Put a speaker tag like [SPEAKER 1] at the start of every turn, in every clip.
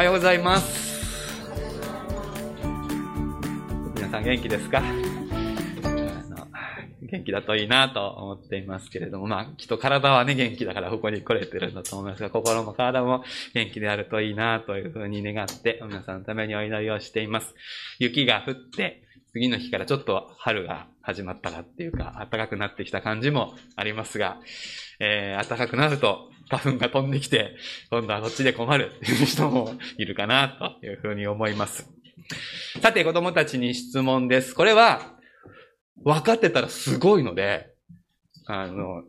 [SPEAKER 1] はようございます。皆さん元気ですか？元気だといいなと思っていますけれども、まあ、きっと体はね、元気だからここに来れてるんだと思いますが、心も体も元気であるといいなというふうに願って、皆さんのためにお祈りをしています。雪が降って、次の日からちょっと春が始まったらっていうか、暖かくなってきた感じもありますが、えー、暖かくなると花粉が飛んできて、今度はこっちで困るっていう人もいるかなというふうに思います。さて、子供たちに質問です。これは、分かってたらすごいので、あの、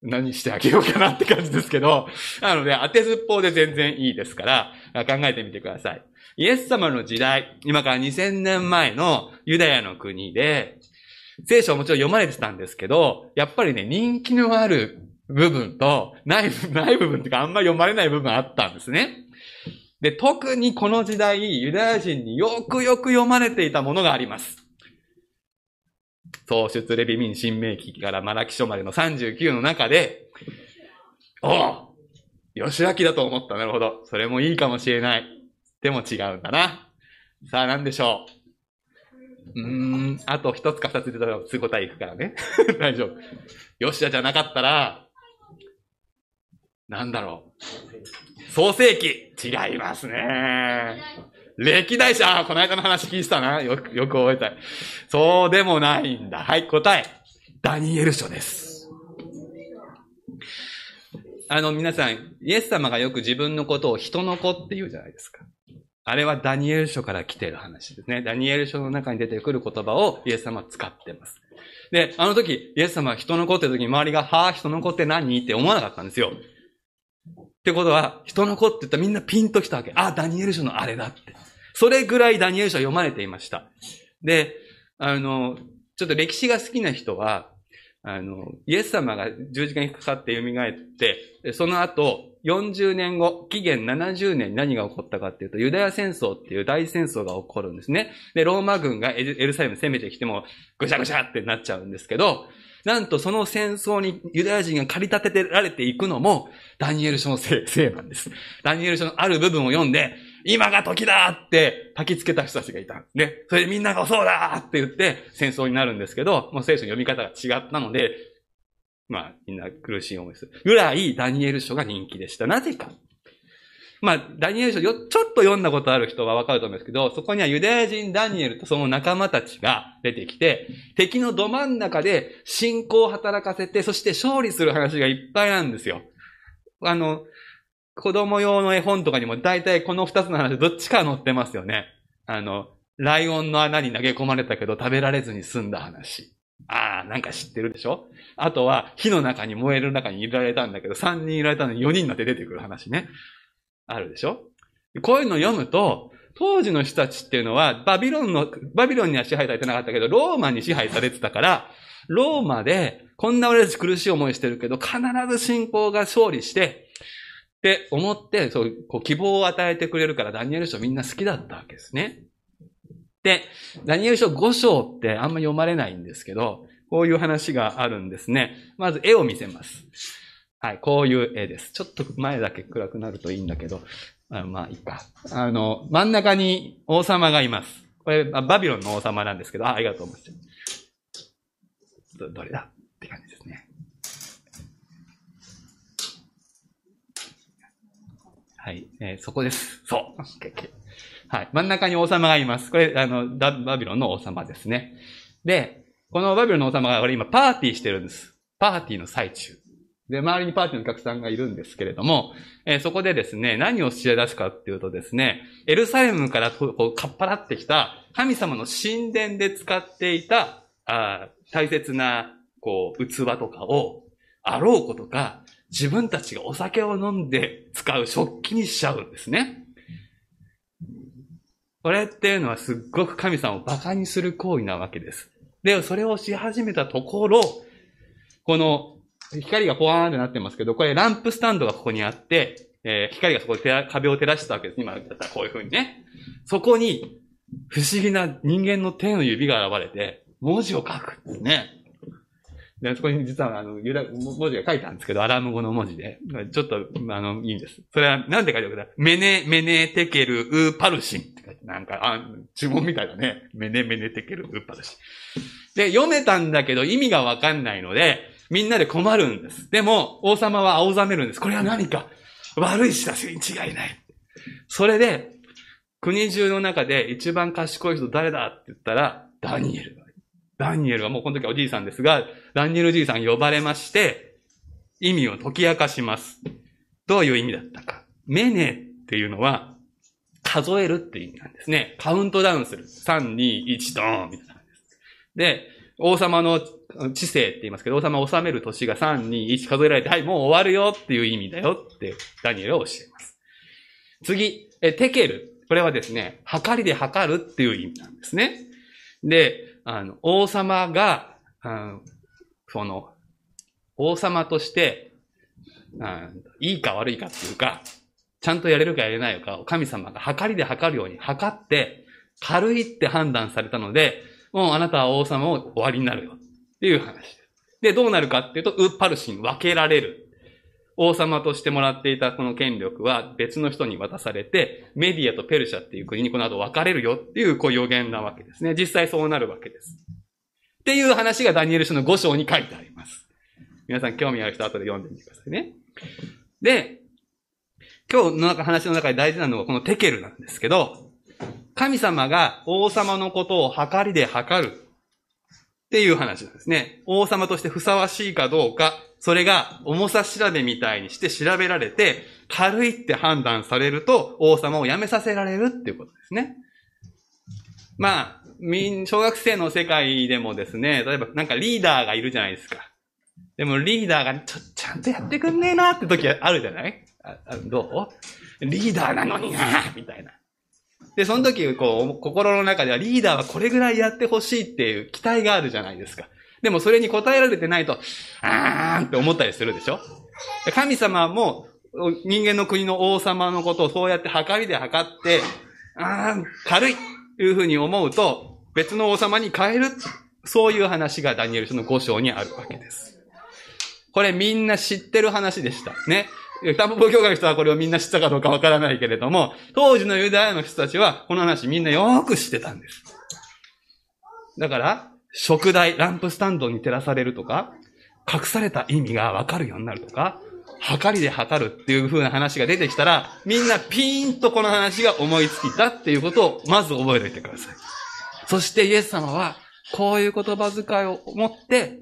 [SPEAKER 1] 何してあげようかなって感じですけど、なので、当てずっぽうで全然いいですから、考えてみてください。イエス様の時代、今から2000年前のユダヤの国で、聖書はもちろん読まれてたんですけど、やっぱりね、人気のある部分と、ない、ない部分っていうかあんま読まれない部分あったんですね。で、特にこの時代、ユダヤ人によくよく読まれていたものがあります。創出レビミン新明記からマラキ書までの39の中で、おお吉明だと思った。なるほど。それもいいかもしれない。でも違うんだな。さあ何でしょう。うーん、あと一つか二つ出たらすぐ答えいくからね。大丈夫。吉田じゃなかったら、なんだろう。創世記違いますね。歴代史、ああ、この間の話聞いてたな。よく、よく覚えたい。そうでもないんだ。はい、答え。ダニエル書です。あの、皆さん、イエス様がよく自分のことを人の子って言うじゃないですか。あれはダニエル書から来てる話ですね。ダニエル書の中に出てくる言葉をイエス様は使ってます。で、あの時、イエス様は人の子って時に周りが、はあ、人の子って何？って思わなかったんですよ。ってことは、人の子って言ったらみんなピンと来たわけ。あ、ダニエル書のあれだって。それぐらいダニエル書は読まれていました。で、あの、ちょっと歴史が好きな人は、あの、イエス様が十字架にかかって蘇って、その後、40年後、紀元70年に何が起こったかっていうと、ユダヤ戦争っていう大戦争が起こるんですね。で、ローマ軍がエルサレム攻めてきても、ぐしゃぐしゃってなっちゃうんですけど、なんとその戦争にユダヤ人が駆り立てられていくのも、ダニエル書のせい、せいなんです。ダニエル書のある部分を読んで、今が時だって焚きつけた人たちがいた。で、それでみんながそうだって言って戦争になるんですけど、もう聖書の読み方が違ったので、まあ、みんな苦しい思いする。ぐらいダニエル書が人気でした。なぜか。まあ、ダニエル書よ、ちょっと読んだことある人はわかると思うんですけど、そこにはユダヤ人ダニエルとその仲間たちが出てきて、敵のど真ん中で信仰を働かせて、そして勝利する話がいっぱいなんですよ。あの、子供用の絵本とかにも大体この二つの話どっちか載ってますよね。あの、ライオンの穴に投げ込まれたけど食べられずに済んだ話。ああ、なんか知ってるでしょ？あとは、火の中に燃える中に入れられたんだけど、三人いられたのに四人になって出てくる話ね。あるでしょ？こういうのを読むと、当時の人たちっていうのは、バビロンの、バビロンには支配されてなかったけど、ローマに支配されてたから、ローマで、こんな俺たち苦しい思いしてるけど、必ず信仰が勝利して、って思って、そう、こう希望を与えてくれるからダニエル書みんな好きだったわけですね。で、ダニエル書5章ってあんま読まれないんですけど、こういう話があるんですね。まず絵を見せます。はい、こういう絵です。ちょっと前だけ暗くなるといいんだけど、あまあいいか。あの、真ん中に王様がいます。これ、バビロンの王様なんですけど、あ、ありがとうございます。ど、どれだ？って感じですね。はい、えー、そこです。そう。はい。真ん中に王様がいます。これ、あの、バビロンの王様ですね。で、このバビロンの王様が、これ今パーティーしてるんです。パーティーの最中。で、周りにパーティーのお客さんがいるんですけれども、えー、そこでですね、何を知り出すかっていうとですね、エルサレムからこう、かっぱらってきた神様の神殿で使っていた、あ大切な、こう、器とかを、あろうことか、自分たちがお酒を飲んで使う食器にしちゃうんですね。これっていうのはすっごく神様を馬鹿にする行為なわけです。で、それをし始めたところ、この光がポワーンってなってますけど、これランプスタンドがここにあって、えー、光がそこで壁を照らしてたわけです。今だったらこういう風にね。そこに不思議な人間の手の指が現れて、文字を書くんですね。で、そこに実は、あの、ユダ、文字が書いたんですけど、アラーム語の文字で。ちょっと、あの、いいんです。それは、なんて書いてあるかメネ、メネテケル、ウーパルシンって書いて、なんか、あ、注文みたいだね。メネ、メネテケル、ウーパルシン。で、読めたんだけど意味がわかんないので、みんなで困るんです。でも、王様は青ざめるんです。これは何か悪い知らせに違いない。それで、国中の中で一番賢い人誰だって言ったら、ダニエル。ダニエルはもうこの時はおじいさんですが、ダニエルじいさん呼ばれまして、意味を解き明かします。どういう意味だったか。メネっていうのは、数えるっていう意味なんですね。カウントダウンする。3、2、1、ドーンみたいなんです。で、王様の知性って言いますけど、王様を治める年が3、2、1数えられて、はい、もう終わるよっていう意味だよってダニエルは教えます。次、えテケル。これはですね、測りで測るっていう意味なんですね。で、あの、王様が、うん、その、王様として、うん、いいか悪いかっていうか、ちゃんとやれるかやれないかを神様が測りで測るように測って、軽いって判断されたので、もうあなたは王様を終わりになるよっていう話で。で、どうなるかっていうと、ウッパルシン、分けられる。王様としてもらっていたこの権力は別の人に渡されて、メディアとペルシャっていう国にこの後分かれるよっていうこう予言なわけですね。実際そうなるわけです。っていう話がダニエル書の5章に書いてあります。皆さん興味ある人は後で読んでみてくださいね。で、今日の話の中で大事なのはこのテケルなんですけど、神様が王様のことを測りで測るっていう話なんですね。王様としてふさわしいかどうかそれが重さ調べみたいにして調べられて、軽いって判断されると、王様を辞めさせられるっていうことですね。まあ、小学生の世界でもですね、例えばなんかリーダーがいるじゃないですか。でもリーダーがちょ、ちゃんとやってくんねえなって時あるじゃない？どう？リーダーなのになみたいな。で、その時、こう、心の中ではリーダーはこれぐらいやってほしいっていう期待があるじゃないですか。でもそれに応えられてないと、あーんって思ったりするでしょ？神様も人間の国の王様のことをそうやって測りで測って、あーん軽いというふうに思うと、別の王様に変える。そういう話がダニエル書の5章にあるわけです。これみんな知ってる話でした。ね。多分、教会の人はこれをみんな知ったかどうかわからないけれども、当時のユダヤの人たちはこの話みんなよく知ってたんです。だから、食台、ランプスタンドに照らされるとか、隠された意味がわかるようになるとか、測りで測るっていう風な話が出てきたら、みんなピーンとこの話が思いつきたっていうことをまず覚えておいてください。そしてイエス様は、こういう言葉遣いを持って、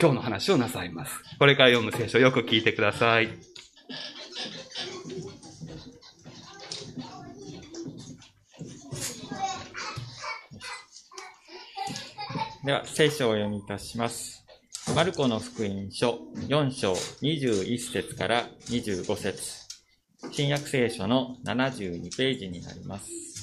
[SPEAKER 1] 今日の話をなさいます。これから読む聖書よく聞いてください。
[SPEAKER 2] では、聖書を読みいたします。マルコの福音書4章21節から25節新約聖書の72ページになります。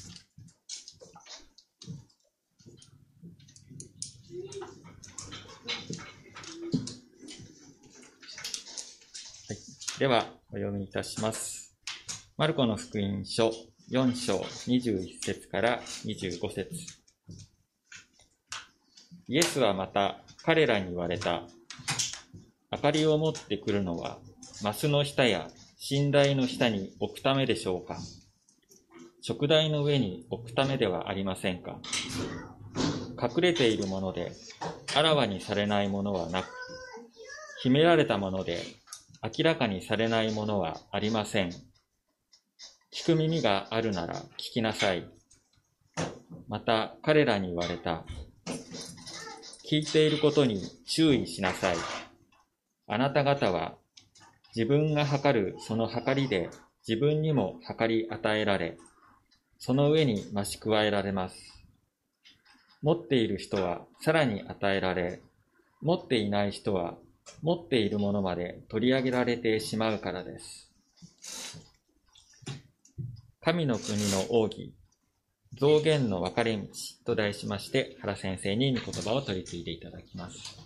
[SPEAKER 2] では、お読みいたします。マルコの福音書4章21節から25節イエスはまた彼らに言われた。明かりを持ってくるのは、マスの下や寝台の下に置くためでしょうか食台の上に置くためではありませんか隠れているもので、あらわにされないものはなく、秘められたもので、明らかにされないものはありません。聞く耳があるなら聞きなさい。また彼らに言われた。聞いていることに注意しなさい。あなた方は自分が測るその測りで自分にも測り与えられ、その上に増し加えられます。持っている人はさらに与えられ、持っていない人は持っているものまで取り上げられてしまうからです。神の国の奥義増減の分かれ道と題しまして、原先生に御言葉を取り継いでいただきます。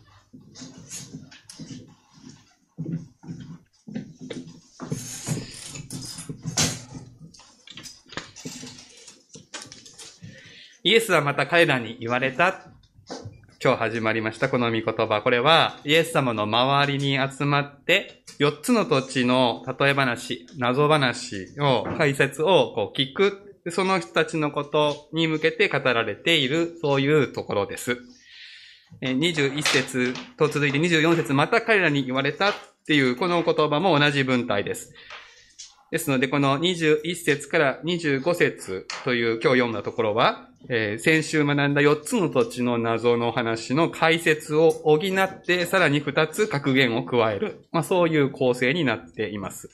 [SPEAKER 1] イエスはまた彼らに言われた。今日始まりましたこの御言葉。これは、イエス様の周りに集まって、4つの土地の例え話、謎話を、解説をこう聞く。その人たちのことに向けて語られている、そういうところです。21節と続いて24節また彼らに言われたっていう、この言葉も同じ文体です。ですので、この21節から25節という今日読んだところは、えー、先週学んだ4つの土地の謎の話の解説を補って、さらに2つ格言を加える。まあそういう構成になっています。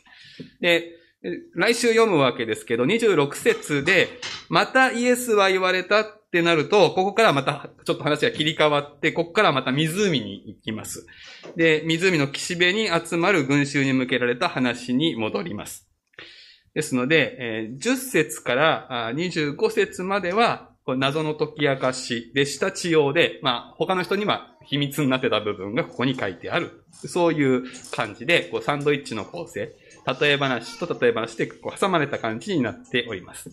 [SPEAKER 1] で、来週読むわけですけど、26節で、またイエスは言われたってなると、ここからまたちょっと話が切り替わって、ここからまた湖に行きます。で、湖の岸辺に集まる群衆に向けられた話に戻ります。ですので、10節から25節までは、これ謎の解き明かしでした地用で、まあ、他の人には秘密になってた部分がここに書いてある。そういう感じで、こうサンドイッチの構成、例え話と例え話でこう挟まれた感じになっております。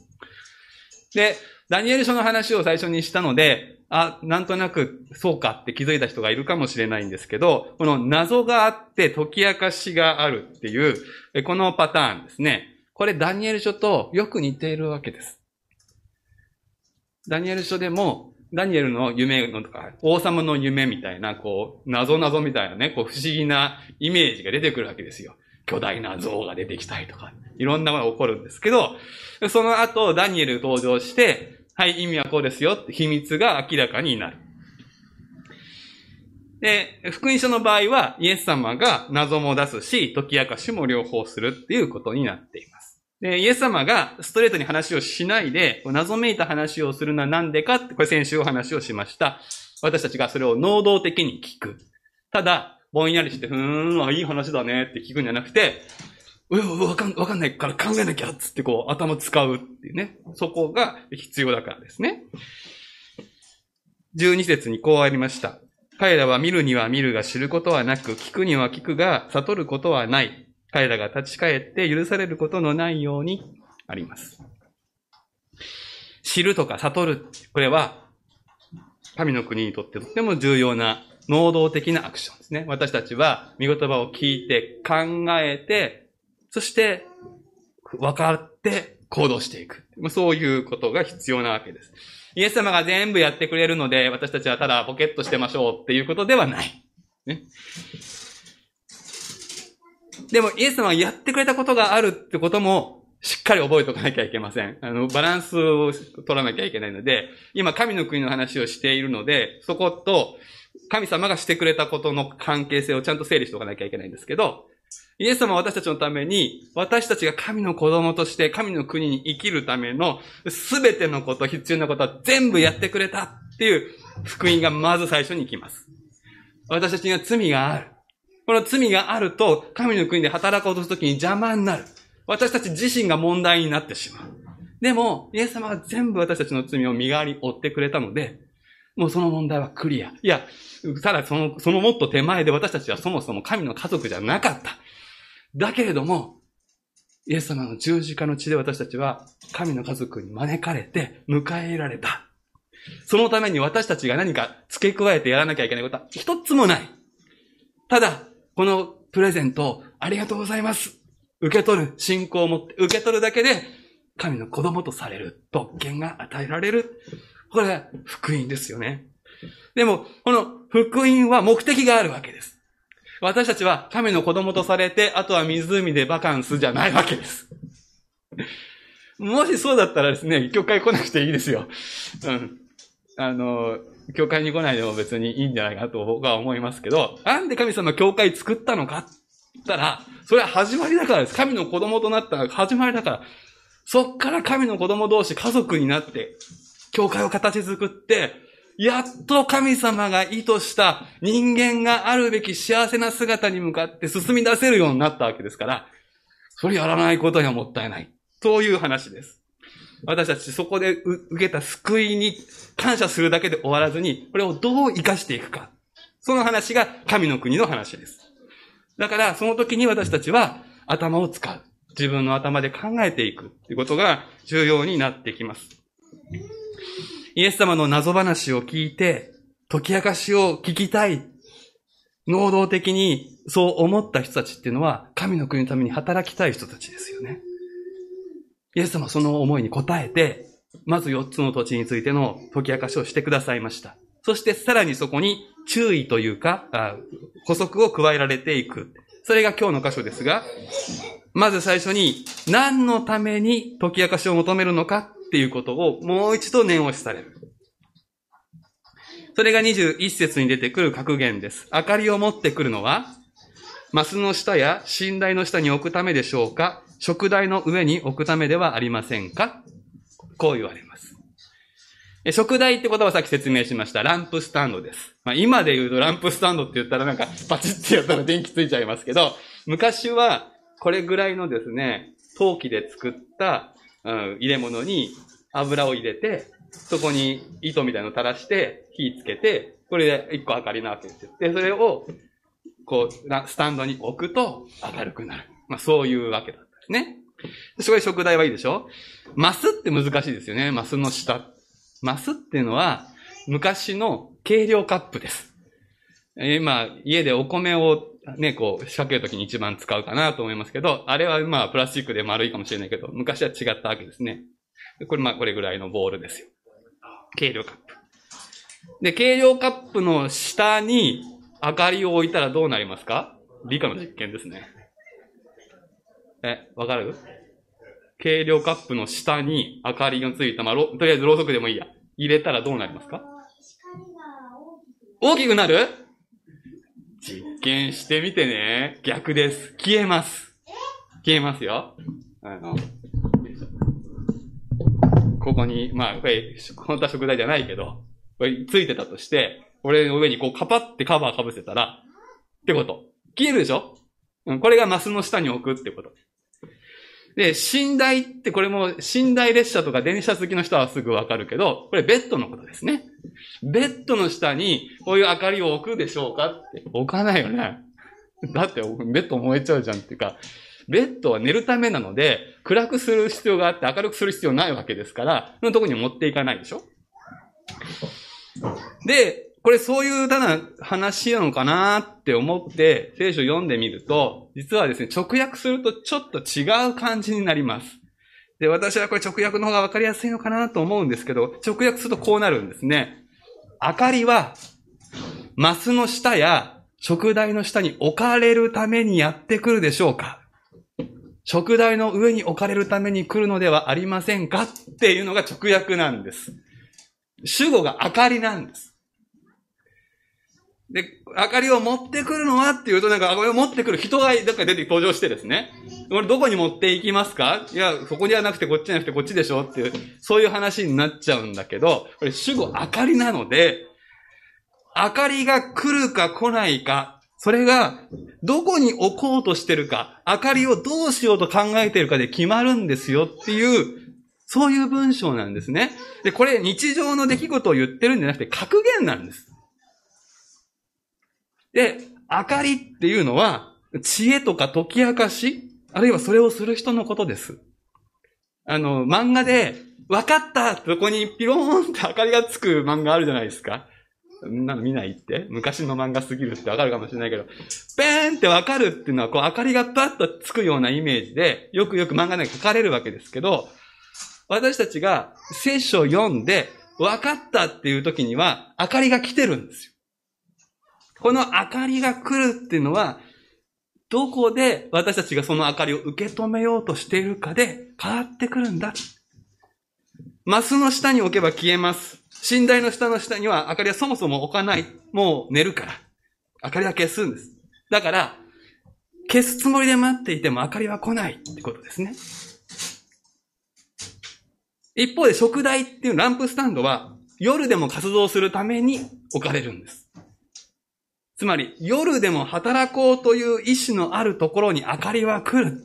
[SPEAKER 1] で、ダニエル書の話を最初にしたので、あ、なんとなくそうかって気づいた人がいるかもしれないんですけど、この謎があって解き明かしがあるっていう、このパターンですね。これダニエル書とよく似ているわけです。ダニエル書でも、ダニエルの夢のとか、王様の夢みたいな、こう、謎謎みたいなね、こう、不思議なイメージが出てくるわけですよ。巨大な像が出てきたりとか、いろんなものが起こるんですけど、その後、ダニエル登場して、はい、意味はこうですよって秘密が明らかになる。で、福音書の場合は、イエス様が謎も出すし、解き明かしも両方するっていうことになっています。で、イエス様がストレートに話をしないで、謎めいた話をするのは何でかって、これ先週お話をしました。私たちがそれを能動的に聞く。ただ、ぼんやりして、ふーん、いい話だねって聞くんじゃなくて、うわ、わかん、わかんないから考えなきゃっつってこう頭使うっていうね。そこが必要だからですね。12節にこうありました。彼らは見るには見るが知ることはなく、聞くには聞くが悟ることはない。彼らが立ち返って許されることのないようにあります。知るとか悟る、これは、神の国にとってとっても重要な能動的なアクションですね。私たちは、見言葉を聞いて、考えて、そして、分かって行動していく。そういうことが必要なわけです。イエス様が全部やってくれるので、私たちはただポケットしてましょうっていうことではない。ね、でも、イエス様がやってくれたことがあるってことも、しっかり覚えておかなきゃいけません。あの、バランスを取らなきゃいけないので、今、神の国の話をしているので、そこと、神様がしてくれたことの関係性をちゃんと整理しておかなきゃいけないんですけど、イエス様は私たちのために、私たちが神の子供として神の国に生きるためのすべてのこと、必要なことは全部やってくれたっていう福音がまず最初に来ます。私たちには罪がある。この罪があると、神の国で働こうとするときに邪魔になる。私たち自身が問題になってしまう。でも、イエス様が全部私たちの罪を身代わりに負ってくれたので、もうその問題はクリア。いや、ただその、そのもっと手前で私たちはそもそも神の家族じゃなかった。だけれども、イエス様の十字架の血で私たちは神の家族に招かれて迎え入られた。そのために私たちが何か付け加えてやらなきゃいけないことは一つもない。ただ、このプレゼントをありがとうございます。受け取る、信仰を持って受け取るだけで、神の子供とされる特権が与えられる。これは福音ですよね。でも、この福音は目的があるわけです。私たちは神の子供とされて、あとは湖でバカンスじゃないわけです。もしそうだったらですね、教会来なくていいですよ。うん。あの、教会に来ないでも別にいいんじゃないかと僕は思いますけど、なんで神様教会作ったのかって言ったら、それは始まりだからです。神の子供となった始まりだから。そっから神の子供同士家族になって、教会を形作って、やっと神様が意図した人間があるべき幸せな姿に向かって進み出せるようになったわけですから、それやらないことにはもったいない。という話です。私たちそこで受けた救いに感謝するだけで終わらずに、これをどう活かしていくか。その話が神の国の話です。だから、その時に私たちは頭を使う。自分の頭で考えていくということが重要になってきます。イエス様の謎話を聞いて、解き明かしを聞きたい。能動的にそう思った人たちっていうのは、神の国のために働きたい人たちですよね。イエス様その思いに応えて、まず4つの土地についての解き明かしをしてくださいました。そしてさらにそこに注意というか、あ補足を加えられていく。それが今日の箇所ですが、まず最初に何のために解き明かしを求めるのかっていうことをもう一度念押しされる。それが21節に出てくる格言です。明かりを持ってくるのは、マスの下や寝台の下に置くためでしょうか？食台の上に置くためではありませんか？こう言われます。食台って言葉をさっき説明しました。ランプスタンドです。まあ、今で言うとランプスタンドって言ったらなんかパチッてやったら電気ついちゃいますけど、昔はこれぐらいのですね、陶器で作った、うん、入れ物に油を入れて、そこに糸みたいなのを垂らして火つけて、これで一個明かりなわけですよ。で、それを、こう、スタンドに置くと明るくなる。まあそういうわけだったんですね。そこで食材はいいでしょ？マスって難しいですよね。マスの下。マスっていうのは、昔の計量カップです。今、家でお米をね、こう、仕掛けるときに一番使うかなと思いますけど、あれはまあ、プラスチックで丸いかもしれないけど、昔は違ったわけですね。これまあ、これぐらいのボールですよ。計量カップ。で、計量カップの下に明かりを置いたらどうなりますか？理科の実験ですね。え、わかる？計量カップの下に明かりがついた、まあ、とりあえずろうそくでもいいや。入れたらどうなりますか？大きくなる実験してみてね。逆です。消えます。消えますよ。あの、ここに、まあ、これ、本当は食材じゃないけど、これついてたとして、俺の上にこうカパってカバーかぶせたら、ってこと。消えるでしょ？うん、これがマスの下に置くってこと。で、で寝台ってこれも寝台列車とか電車好きの人はすぐわかるけど、これベッドのことですね。ベッドの下にこういう明かりを置くでしょうかって置かないよね。だってベッド燃えちゃうじゃんっていうか、ベッドは寝るためなので、暗くする必要があって明るくする必要ないわけですから、そのとこに持っていかないでしょで、これそういうただ話なのかなって思って聖書読んでみると、実はですね、直訳するとちょっと違う感じになります。で、私はこれ直訳の方がわかりやすいのかなと思うんですけど、直訳するとこうなるんですね。明かりは、マスの下や食台の下に置かれるためにやってくるでしょうか食台の上に置かれるために来るのではありませんかっていうのが直訳なんです。主語が明かりなんです。で、明かりを持ってくるのはっていうと、なんか、明かりを持ってくる人が、だか出て登場してですね。これどこに持っていきますか？いや、そこではなくてこっちじゃなくてこっちでしょっていう、そういう話になっちゃうんだけど、これ主語明かりなので、明かりが来るか来ないか、それが、どこに置こうとしてるか、明かりをどうしようと考えてるかで決まるんですよっていう、そういう文章なんですね。で、これ日常の出来事を言ってるんじゃなくて格言なんです。で、明かりっていうのは、知恵とか解き明かし、あるいはそれをする人のことです。あの、漫画で、分かったそこにピローンって明かりがつく漫画あるじゃないですか。みんなの見ないって昔の漫画すぎるってわかるかもしれないけど、ペーンってわかるっていうのは、こう、明かりがパッとつくようなイメージで、よくよく漫画で書かれるわけですけど、私たちが聖書を読んで、分かったっていう時には、明かりが来てるんですよ。この明かりが来るっていうのは、どこで私たちがその明かりを受け止めようとしているかで変わってくるんだ。マスの下に置けば消えます。寝台の下の下には明かりはそもそも置かない。もう寝るから。明かりは消すんです。だから、消すつもりで待っていても明かりは来ないってことですね。一方で食台っていうランプスタンドは夜でも活動するために置かれるんです。つまり夜でも働こうという意志のあるところに明かりは来る。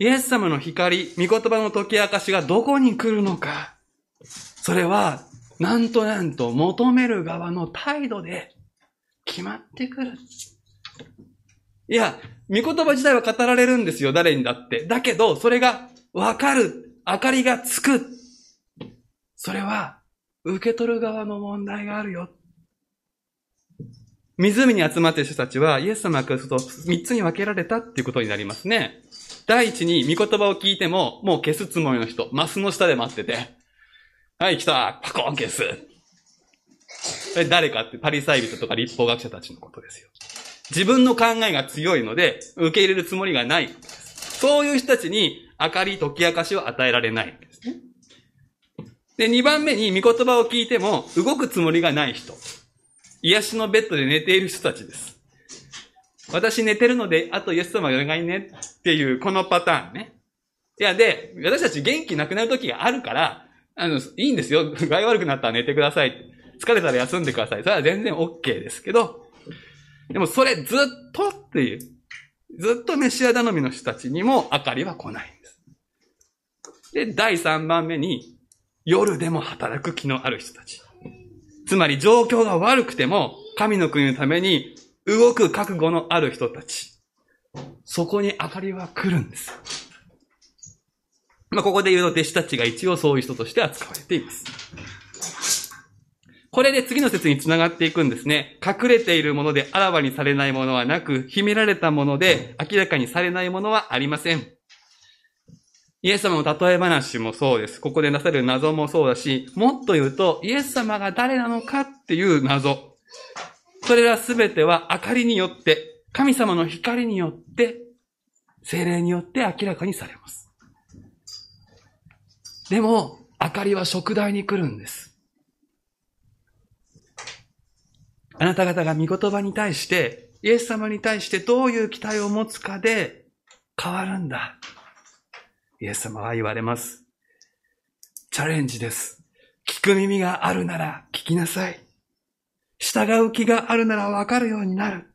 [SPEAKER 1] イエス様の光、御言葉の解き明かしがどこに来るのか。それは、なんとなんと求める側の態度で決まってくる。いや、御言葉自体は語られるんですよ、誰にだって。だけど、それがわかる、明かりがつく。それは、受け取る側の問題があるよ。湖に集まっている人たちは、イエス様が来ると三つに分けられたっていうことになりますね。第一に、御言葉を聞いても、もう消すつもりの人、マスの下で待ってて、はい、来たパコン消す誰かってパリサイ人とか立法学者たちのことですよ。自分の考えが強いので、受け入れるつもりがない。そういう人たちに明かり、解き明かしを与えられないんですね。で、二番目に御言葉を聞いても動くつもりがない人。癒しのベッドで寝ている人たちです。私寝てるので、あとイエス様お願いねっていうこのパターンね。いや、で、私たち元気なくなる時があるから、あの、いいんですよ。具合悪くなったら寝てください。疲れたら休んでください。それは全然 OK ですけど、でもそれずっとっていう、ずっとメシア頼みの人たちにも明かりは来ないんです。で、第3番目に、夜でも働く気のある人たち。つまり状況が悪くても、神の国のために動く覚悟のある人たち。そこに明かりは来るんです。まあ、ここで言うと弟子たちが一応そういう人として扱われています。これで次の説につながっていくんですね。隠れているものであらわにされないものはなく、秘められたもので明らかにされないものはありません。イエス様の例え話もそうです。ここでなされる謎もそうだし、もっと言うと、イエス様が誰なのかっていう謎。それらすべては明かりによって、神様の光によって、精霊によって明らかにされます。でも、明かりは食台に来るんです。あなた方が御言葉に対して、イエス様に対してどういう期待を持つかで変わるんだ。イエス様は言われます。チャレンジです。聞く耳があるなら聞きなさい。従う気があるならわかるようになる。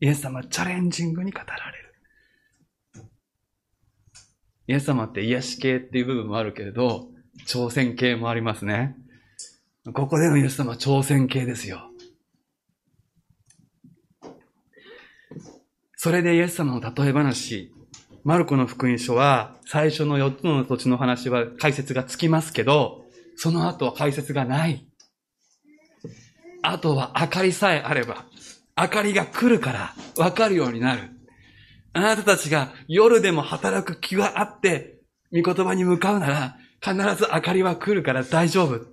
[SPEAKER 1] イエス様チャレンジングに語られる。イエス様って癒し系っていう部分もあるけれど、挑戦系もありますね。ここでのイエス様は挑戦系ですよ。それでイエス様の例え話、マルコの福音書は最初の4つの土地の話は解説がつきますけど、その後は解説がない。あとは明かりさえあれば、明かりが来るからわかるようになる。あなたたちが夜でも働く気があって、御言葉に向かうなら、必ず明かりは来るから大丈夫。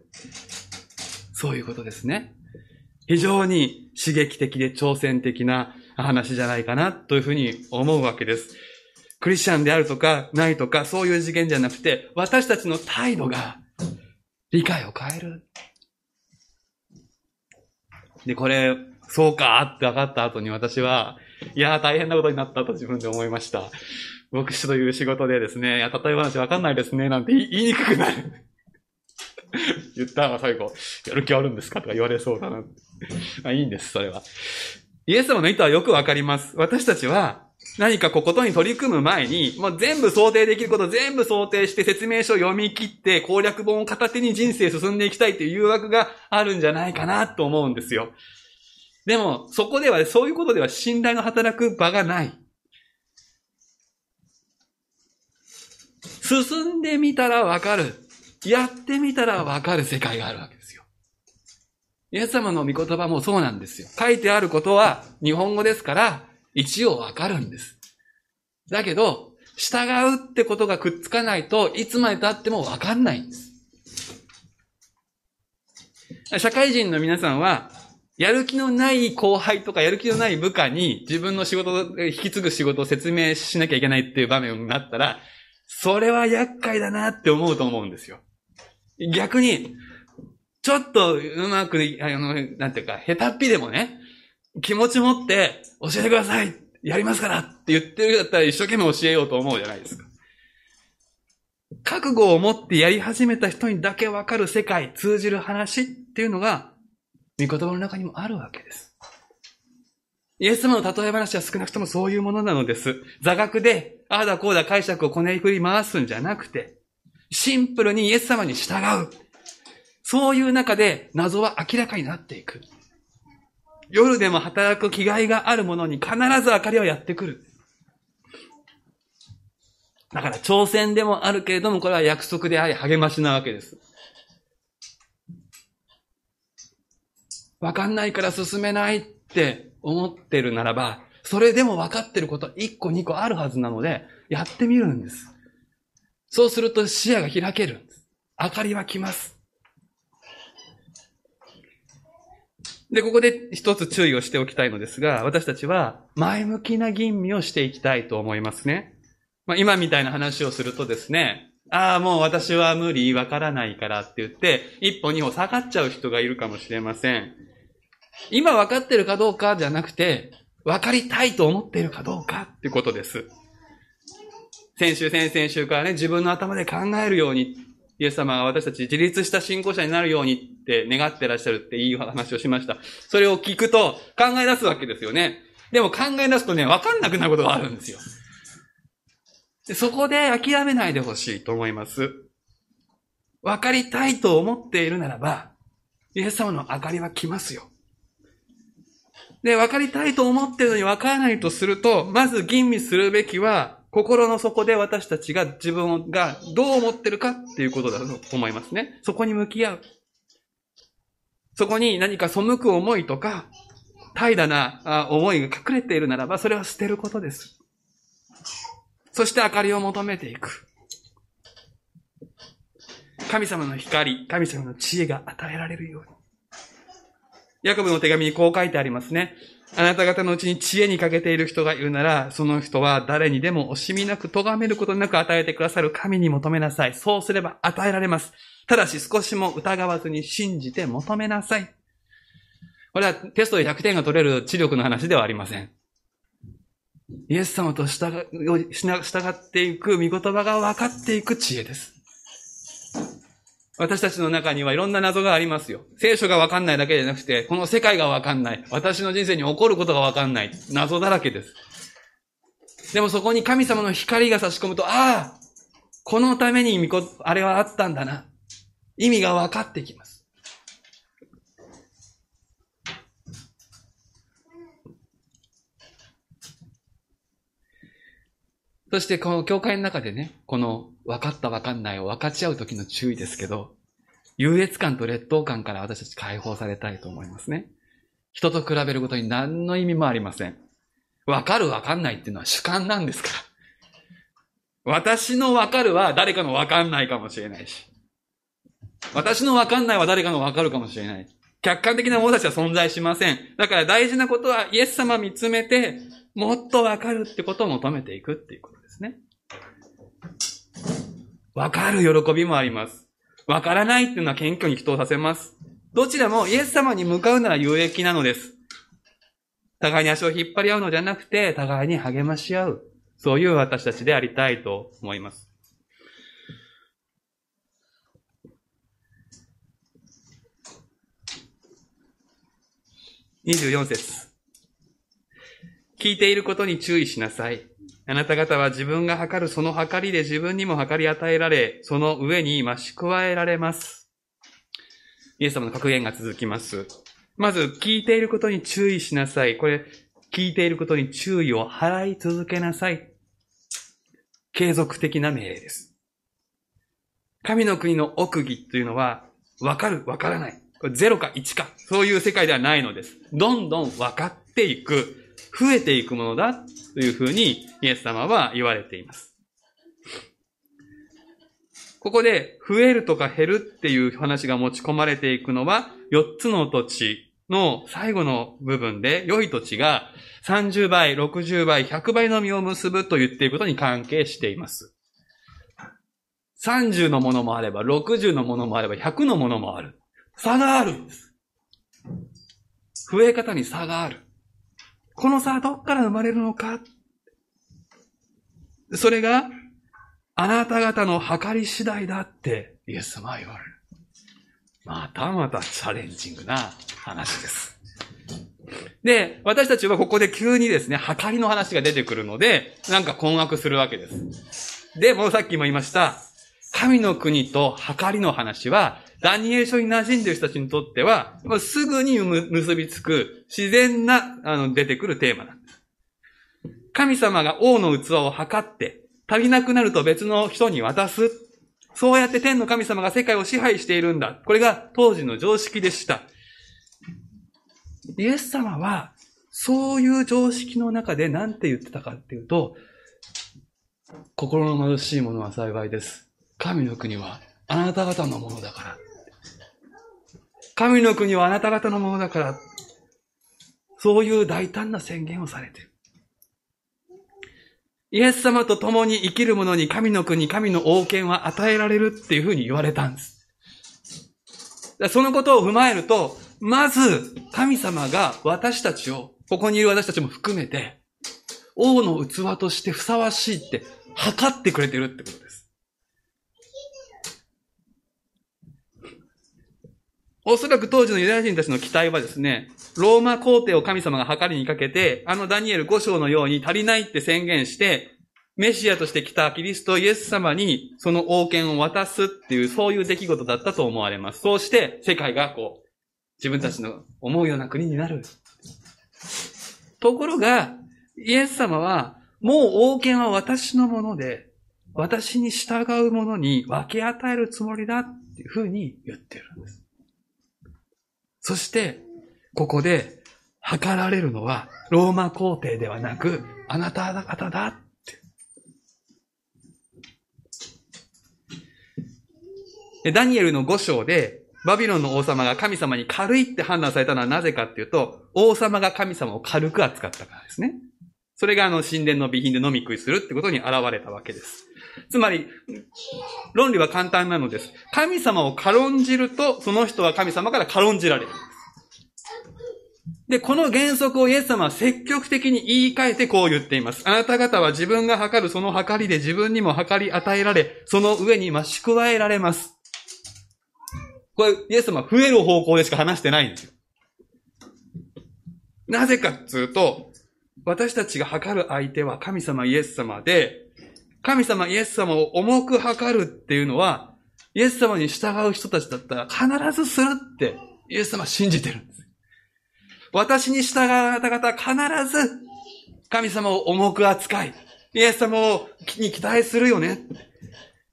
[SPEAKER 1] そういうことですね。非常に刺激的で挑戦的な話じゃないかなというふうに思うわけです。クリスチャンであるとかないとかそういう次元じゃなくて私たちの態度が理解を変える。で、これ、そうかって分かった後に私は、いやー大変なことになったと自分で思いました。牧師という仕事でですね、いや、例え話わかんないですね、なんて言いにくくなる。言ったら最後、やる気あるんですかとか言われそうだな。まあいいんです、それは。イエス様の意図はよくわかります。私たちは何かこことに取り組む前に、もう全部想定できること全部想定して説明書を読み切って攻略本を片手に人生進んでいきたいという誘惑があるんじゃないかなと思うんですよ。でも、そこでは、そういうことでは信頼の働く場がない。進んでみたらわかる。やってみたらわかる世界があるわけですよ。イエス様の御言葉もそうなんですよ。書いてあることは日本語ですから、一応わかるんです。だけど、従うってことがくっつかないといつまで経ってもわかんないんです。社会人の皆さんは、やる気のない後輩とかやる気のない部下に自分の仕事、引き継ぐ仕事を説明しなきゃいけないっていう場面になったら、それは厄介だなって思うと思うんですよ。逆に、ちょっとうまく、あの、なんていうか、下手っぴでもね、気持ち持って教えてくださいやりますからって言ってるだったら一生懸命教えようと思うじゃないですか。覚悟を持ってやり始めた人にだけわかる世界、通じる話っていうのが、御言葉の中にもあるわけです。イエス様の例え話は少なくともそういうものなのです。座学で、ああだこうだ解釈をこねくり回すんじゃなくて、シンプルにイエス様に従う。そういう中で謎は明らかになっていく。夜でも働く気概があるものに必ず明かりはやってくる。だから挑戦でもあるけれども、これは約束であり励ましなわけです。わかんないから進めないって思ってるならば、それでも分かってること1個2個あるはずなので、やってみるんです。そうすると視野が開けるんです。明かりは来ます。で、ここで一つ注意をしておきたいのですが、私たちは前向きな吟味をしていきたいと思いますね。まあ、今みたいな話をするとですね、ああ、もう私は無理、わからないからって言って、一歩二歩下がっちゃう人がいるかもしれません。今わかってるかどうかじゃなくて、わかりたいと思っているかどうかってことです。先週、先々週からね、自分の頭で考えるように、イエス様が私たち自立した信仰者になるようにって願ってらっしゃるっていい話をしました。それを聞くと考え出すわけですよね。でも考え出すとね、わかんなくなることがあるんですよ。でそこで諦めないでほしいと思います。わかりたいと思っているならば、イエス様の明かりは来ますよ。で、分かりたいと思ってるのに分からないとすると、まず吟味するべきは、心の底で私たちが自分がどう思ってるかっていうことだと思いますね。そこに向き合う。そこに何か背く思いとか、怠惰な思いが隠れているならば、それは捨てることです。そして明かりを求めていく。神様の光、神様の知恵が与えられるように。ヤコブの手紙にこう書いてありますね。あなた方のうちに知恵に欠けている人がいるなら、その人は誰にでも惜しみなく咎めることなく与えてくださる神に求めなさい。そうすれば与えられます。ただし少しも疑わずに信じて求めなさい。これはテストで100点が取れる知力の話ではありません。イエス様と従っていく御言葉が分かっていく知恵です。私たちの中にはいろんな謎がありますよ。聖書がわかんないだけじゃなくて、この世界がわかんない。私の人生に起こることがわかんない。謎だらけです。でもそこに神様の光が差し込むと、ああこのためにあれはあったんだな。意味が分かってきます。そしてこの教会の中でね、この分かった分かんないを分かち合う時の注意ですけど、優越感と劣等感から私たち解放されたいと思いますね。人と比べることに何の意味もありません。分かる分かんないっていうのは主観なんですから。私の分かるは誰かの分かんないかもしれないし。私の分かんないは誰かの分かるかもしれない。客観的な者たちは存在しません。だから大事なことはイエス様見つめて、もっと分かるってことを求めていくっていうこと。わかる喜びもあります。わからないっていうのは謙虚に人をさせます。どちらもイエス様に向かうなら有益なのです。互いに足を引っ張り合うのではなくて、互いに励まし合う。そういう私たちでありたいと思います。24節聞いていることに注意しなさい。あなた方は自分が測るその測りで自分にも測り与えられ、その上に増し加えられます。イエス様の格言が続きます。まず、聞いていることに注意しなさい。これ、聞いていることに注意を払い続けなさい。継続的な命令です。神の国の奥義というのは、わかる、わからない。これ0か1か。そういう世界ではないのです。どんどん分かっていく。増えていくものだというふうにイエス様は言われています。ここで増えるとか減るっていう話が持ち込まれていくのは4つの土地の最後の部分で良い土地が30倍、60倍、100倍の実を結ぶと言っていることに関係しています。30のものもあれば、60のものもあれば、100のものもある。差があるんです。増え方に差がある。この差はどっから生まれるのか？それが、あなた方の計り次第だってイエス様は言われる。またまたチャレンジングな話です。で、私たちはここで急にですね、計りの話が出てくるので、なんか困惑するわけです。で、もうさっきも言いました、神の国と計りの話は、ダニエル書に馴染んでいる人たちにとっては、すぐに結びつく自然な、あの、出てくるテーマなんです。神様が王の器を測って、足りなくなると別の人に渡す。そうやって天の神様が世界を支配しているんだ。これが当時の常識でした。イエス様は、そういう常識の中で何て言ってたかっていうと、心の貧しい者は幸いです。神の国はあなた方のものだから。神の国はあなた方のものだから。そういう大胆な宣言をされている。イエス様と共に生きる者に神の国、神の王権は与えられるっていうふうに言われたんです。そのことを踏まえると、まず神様が私たちを、ここにいる私たちも含めて、王の器としてふさわしいって測ってくれてるってことです。おそらく当時のユダヤ人たちの期待はですね、ローマ皇帝を神様が測りにかけて、あのダニエル5章のように足りないって宣言して、メシアとして来たキリストイエス様にその王権を渡すっていう、そういう出来事だったと思われます。そうして世界がこう、自分たちの思うような国になる。ところが、イエス様は、もう王権は私のもので、私に従う者に分け与えるつもりだっていうふうに言ってるんです。そして、ここで、測られるのは、ローマ皇帝ではなく、あなた方だって。ダニエルの5章で、バビロンの王様が神様に軽いって判断されたのはなぜかっていうと、王様が神様を軽く扱ったからですね。それがあの神殿の備品で飲み食いするってことに現れたわけです。つまり、論理は簡単なのです。神様を軽んじると、その人は神様から軽んじられる。で、この原則をイエス様は積極的に言い換えてこう言っています。あなた方は自分が測るその測りで自分にも測り与えられ、その上に増し加えられます。これ、イエス様は増える方向でしか話してないんですよ。なぜかっつうと、私たちが測る相手は神様イエス様で、神様イエス様を重く測るっていうのは、イエス様に従う人たちだったら必ずするってイエス様信じてるんです。私に従うあなた方は必ず神様を重く扱い、イエス様をに期待するよね。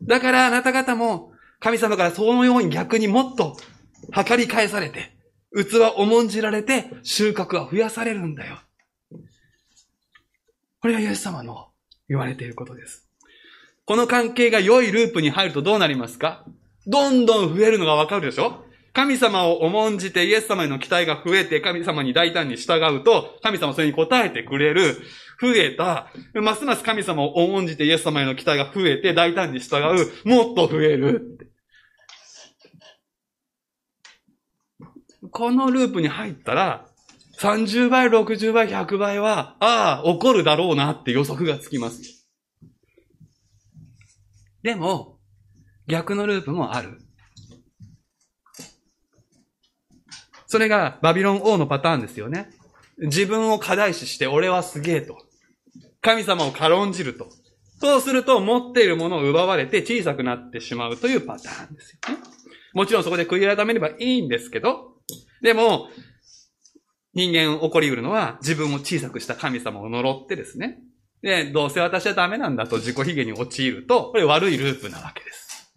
[SPEAKER 1] だからあなた方も神様からそのように逆にもっと測り返されて、器を重んじられて収穫は増やされるんだよ。これがイエス様の言われていることです。この関係が良いループに入るとどうなりますか？どんどん増えるのがわかるでしょ？神様を重んじてイエス様への期待が増えて神様に大胆に従うと、神様それに応えてくれる。増えた。ますます神様を重んじてイエス様への期待が増えて大胆に従う。もっと増える。このループに入ったら、30倍、60倍、100倍は、ああ、起こるだろうなって予測がつきます。でも、逆のループもある。それがバビロン王のパターンですよね。自分を過大視して俺はすげえと。神様を軽んじると。そうすると持っているものを奪われて小さくなってしまうというパターンですよね。もちろんそこで悔い改めればいいんですけど、でも、人間起こり得るのは自分を小さくした神様を呪ってですね。で、どうせ私はダメなんだと自己卑下に陥ると、これ悪いループなわけです。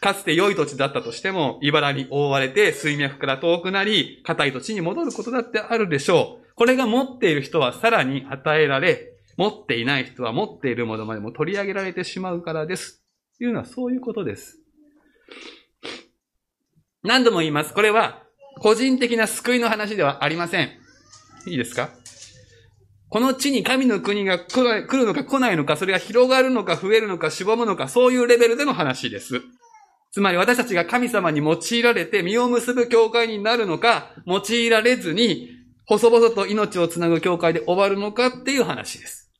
[SPEAKER 1] かつて良い土地だったとしても、茨に覆われて水脈から遠くなり、硬い土地に戻ることだってあるでしょう。これが持っている人はさらに与えられ、持っていない人は持っているものまでも取り上げられてしまうからです。というのはそういうことです。何度も言います。これは、個人的な救いの話ではありません。いいですか？この地に神の国が来るのか来ないのか、それが広がるのか増えるのかしぼむのか、そういうレベルでの話です。つまり私たちが神様に用いられて実を結ぶ教会になるのか、用いられずに、細々と命をつなぐ教会で終わるのかっていう話です。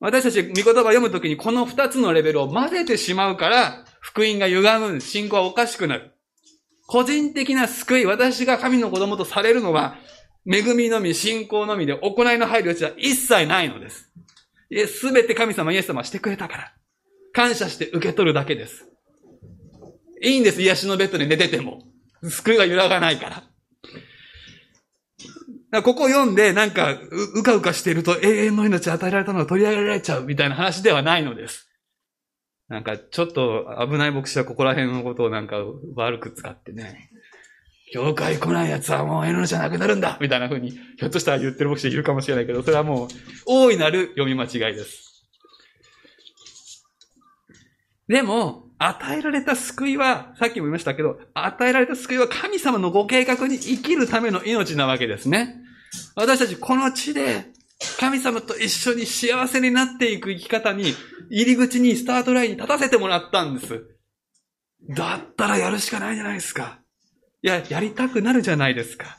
[SPEAKER 1] 私たち、見言葉を読むときにこの二つのレベルを混ぜてしまうから、福音が歪む、信仰はおかしくなる。個人的な救い、私が神の子供とされるのは、恵みのみ、信仰のみで行いの入る余地は一切ないのです。すべて神様、イエス様はしてくれたから。感謝して受け取るだけです。いいんです、癒しのベッドで寝てても。救いが揺らがないから。からここ読んで、なんかう、うかうかしていると永遠の命与えられたのが取り上げられちゃうみたいな話ではないのです。なんか、ちょっと危ない牧師はここら辺のことをなんか悪く使ってね。教会来ない奴はもう N じゃなくなるんだみたいな風に、ひょっとしたら言ってる牧師いるかもしれないけど、それはもう、大いなる読み間違いです。でも、与えられた救いは、さっきも言いましたけど、与えられた救いは神様のご計画に生きるための命なわけですね。私たちこの地で、神様と一緒に幸せになっていく生き方に、入り口にスタートラインに立たせてもらったんです。だったらやるしかないじゃないですか。いや、やりたくなるじゃないですか。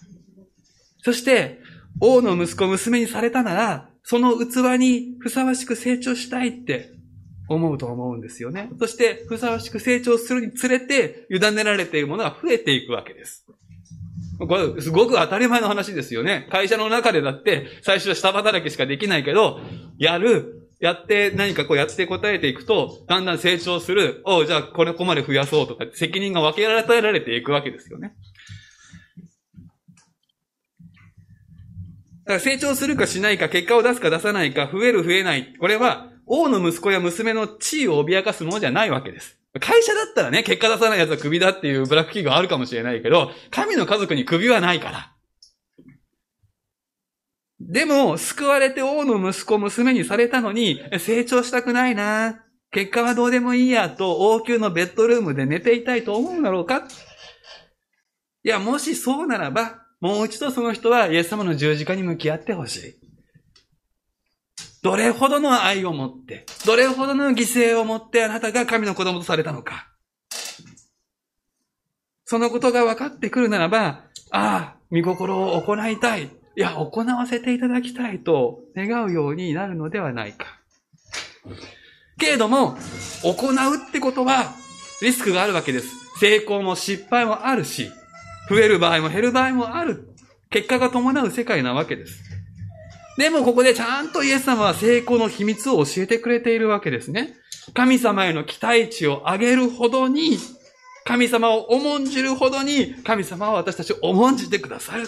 [SPEAKER 1] そして、王の息子、娘にされたなら、その器にふさわしく成長したいって思うと思うんですよね。そして、ふさわしく成長するにつれて、委ねられているものが増えていくわけです。これ、すごく当たり前の話ですよね。会社の中でだって、最初は下働きしかできないけど、やる、やって何かこうやって答えていくと、だんだん成長する、おじゃあこれここまで増やそうとか、責任が分け与えられていくわけですよね。だから成長するかしないか、結果を出すか出さないか、増える増えない。これは、王の息子や娘の地位を脅かすものじゃないわけです。会社だったらね、結果出さない奴は首だっていうブラック企業あるかもしれないけど、神の家族に首はないから。でも、救われて王の息子、娘にされたのに、成長したくないな。結果はどうでもいいやと、王宮のベッドルームで寝ていたいと思うんだろうかいや、もしそうならば、もう一度その人はイエス様の十字架に向き合ってほしい。どれほどの愛を持って、どれほどの犠牲を持ってあなたが神の子供とされたのか。そのことが分かってくるならば、ああ、見心を行いたい。いや、行わせていただきたいと願うようになるのではないか。けれども、行うってことは、リスクがあるわけです。成功も失敗もあるし、増える場合も減る場合もある。結果が伴う世界なわけです。でもここでちゃんとイエス様は成功の秘密を教えてくれているわけですね。神様への期待値を上げるほどに、神様を重んじるほどに、神様は私たちを重んじてくださる。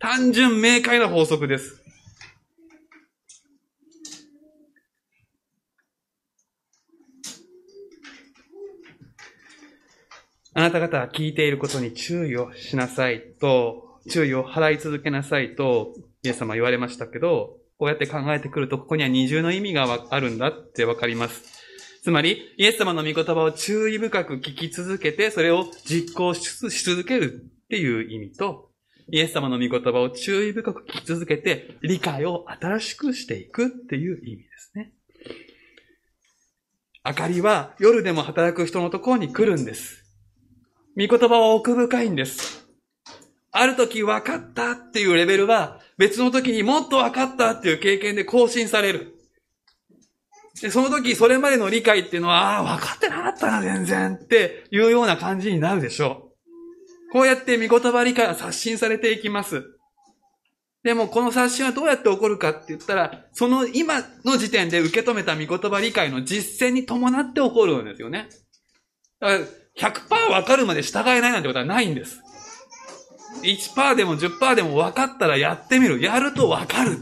[SPEAKER 1] 単純明快な法則です。あなた方は聞いていることに注意をしなさいと、注意を払い続けなさいと、イエス様言われましたけど、こうやって考えてくると、ここには二重の意味があるんだってわかります。つまり、イエス様の御言葉を注意深く聞き続けて、それを実行し続けるっていう意味と、イエス様の御言葉を注意深く聞き続けて、理解を新しくしていくっていう意味ですね。明かりは夜でも働く人のところに来るんです。御言葉は奥深いんです。ある時分かったっていうレベルは、別の時にもっと分かったっていう経験で更新される。で、その時、それまでの理解っていうのは、ああ、分かってなかったな、全然っていうような感じになるでしょう。こうやって見言葉理解は刷新されていきます。でも、この刷新はどうやって起こるかって言ったら、その今の時点で受け止めた見言葉理解の実践に伴って起こるんですよね。だから100%分かるまで従えないなんてことはないんです。1%でも10%でも分かったらやってみる。やると分かる。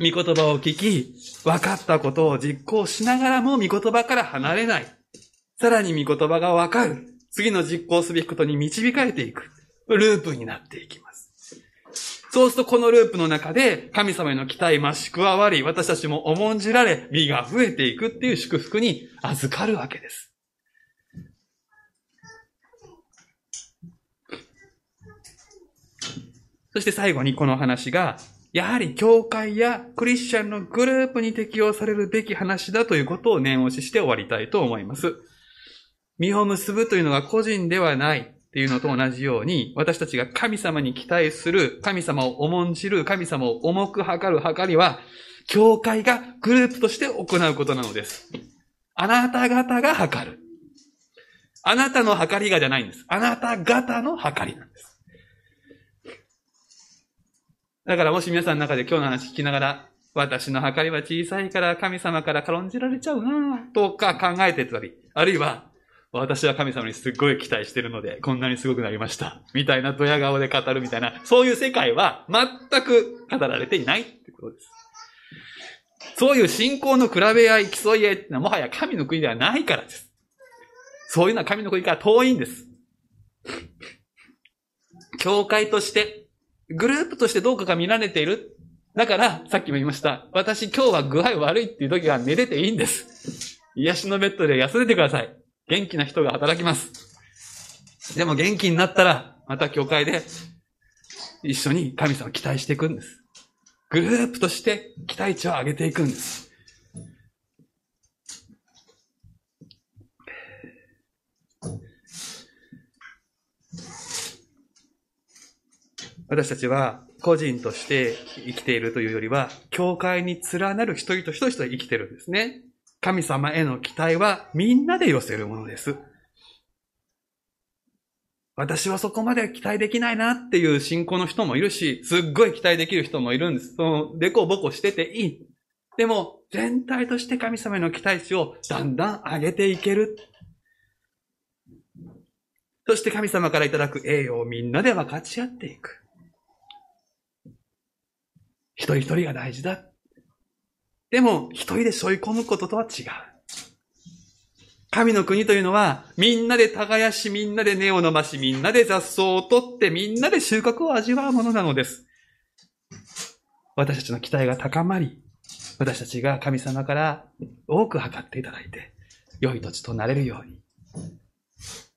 [SPEAKER 1] 御言葉を聞き、分かったことを実行しながらも御言葉から離れない。さらに御言葉が分かる。次の実行すべきことに導かれていく。ループになっていきます。そうするとこのループの中で神様への期待増し加わり、私たちも重んじられ、美が増えていくっていう祝福に預かるわけです。そして最後にこの話が、やはり教会やクリスチャンのグループに適用されるべき話だということを念押しして終わりたいと思います。身を結ぶというのが個人ではないっていうのと同じように、私たちが神様に期待する、神様を重んじる、神様を重く測る測りは、教会がグループとして行うことなのです。あなた方が測る。あなたの測りがじゃないんです。あなた方の測りなんです。だからもし皆さんの中で今日の話聞きながら、私の計りは小さいから神様から軽んじられちゃうなとか考えてたり、あるいは、私は神様にすっごい期待してるので、こんなにすごくなりました。みたいなドヤ顔で語るみたいな、そういう世界は全く語られていないってことです。そういう信仰の比べ合い、競い合いってのはもはや神の国ではないからです。そういうのは神の国から遠いんです。教会として、グループとしてどうかが見られている。だから、さっきも言いました。私今日は具合悪いっていう時は寝れていいんです。癒しのベッドで休んでください。元気な人が働きます。でも元気になったら、また教会で一緒に神様を期待していくんです。グループとして期待値を上げていくんです。私たちは個人として生きているというよりは、教会に連なる一人と一人として生きてるんですね。神様への期待はみんなで寄せるものです。私はそこまで期待できないなっていう信仰の人もいるし、すっごい期待できる人もいるんです。その、でこぼこしてていい。でも、全体として神様への期待値をだんだん上げていける。そして神様からいただく栄誉をみんなで分かち合っていく。一人一人が大事だ。でも、一人で背負い込むこととは違う。神の国というのは、みんなで耕し、みんなで根を伸ばし、みんなで雑草を取って、みんなで収穫を味わうものなのです。私たちの期待が高まり、私たちが神様から多く測っていただいて、良い土地となれるように、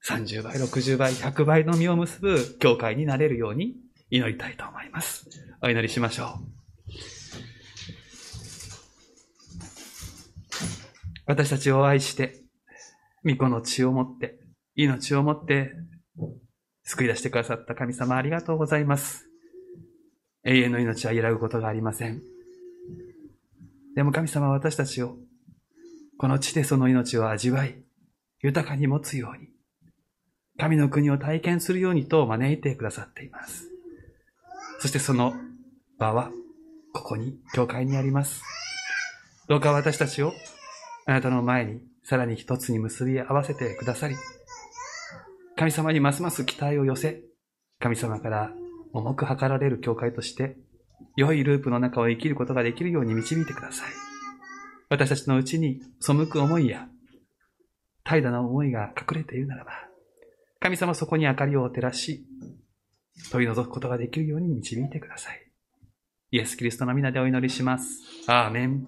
[SPEAKER 1] 30倍、60倍、100倍の実を結ぶ教会になれるように祈りたいと思います。お祈りしましょう。私たちを愛して、御子の血をもって、命をもって、救い出してくださった神様ありがとうございます。永遠の命は揺らぐことがありません。でも神様は私たちを、この地でその命を味わい、豊かに持つように、神の国を体験するようにと招いてくださっています。そしてその場は、ここに、教会にあります。どうか私たちを、あなたの前にさらに一つに結び合わせてくださり、神様にますます期待を寄せ、神様から重く測られる教会として、良いループの中を生きることができるように導いてください。私たちのうちに背く思いや、怠惰な思いが隠れているならば、神様そこに明かりを照らし、取り除くことができるように導いてください。イエス・キリストの皆でお祈りします。アーメン。